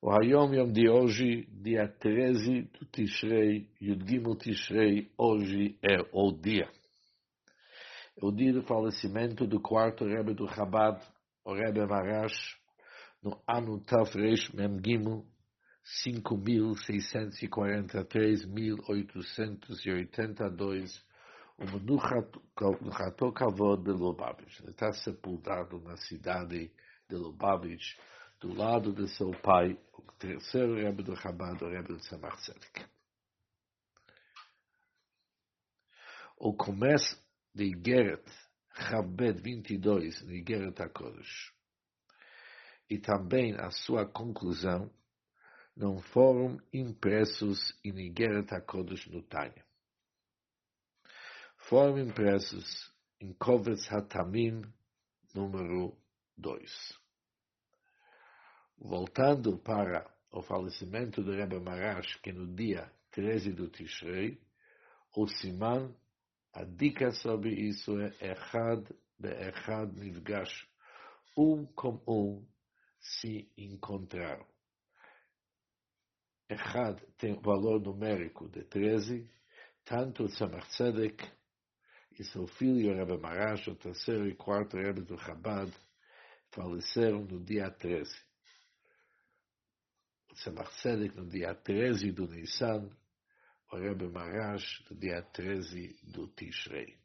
O Hayom Yom de hoje, dia 13 do Tishrei, Yudgimel Tishrei, hoje é o dia. É o dia do falecimento do quarto Rebbe do Chabad, o Rebbe Marash, no ano Tafresh Mem Gimel, 5.643.882, o Menuchato Kavod de Lubavitch. Ele está sepultado na cidade de Lubavitch, do lado de seu pai, o terceiro Rebbe do Chabad, o Rebbe de Tzemach Tzedek. O começo de Igeret Chabed 22, de Igeret HaKodesh, e também a sua conclusão, não foram impressos em Igeret HaKodesh no Tânia. Foram impressos em Kovetz HaTamim, número 2. Voltando para o falecimento do Rebbe Marash, que no dia 13 do Tishrei, o Siman, a dica sobre isso é Echad de Echad Nivgash, um com um se encontraram. Echad tem valor numérico de 13, tanto o Tzedek e seu filho Rebbe Marash, o terceiro e quarto Rebbe do Chabad, faleceram no dia 13. Tzemach Tzedek no dia 13 do Nissan, o Rebbe Marash no dia 13 do Tishrei.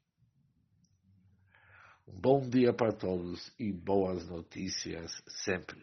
Um bom dia para todos e boas notícias sempre.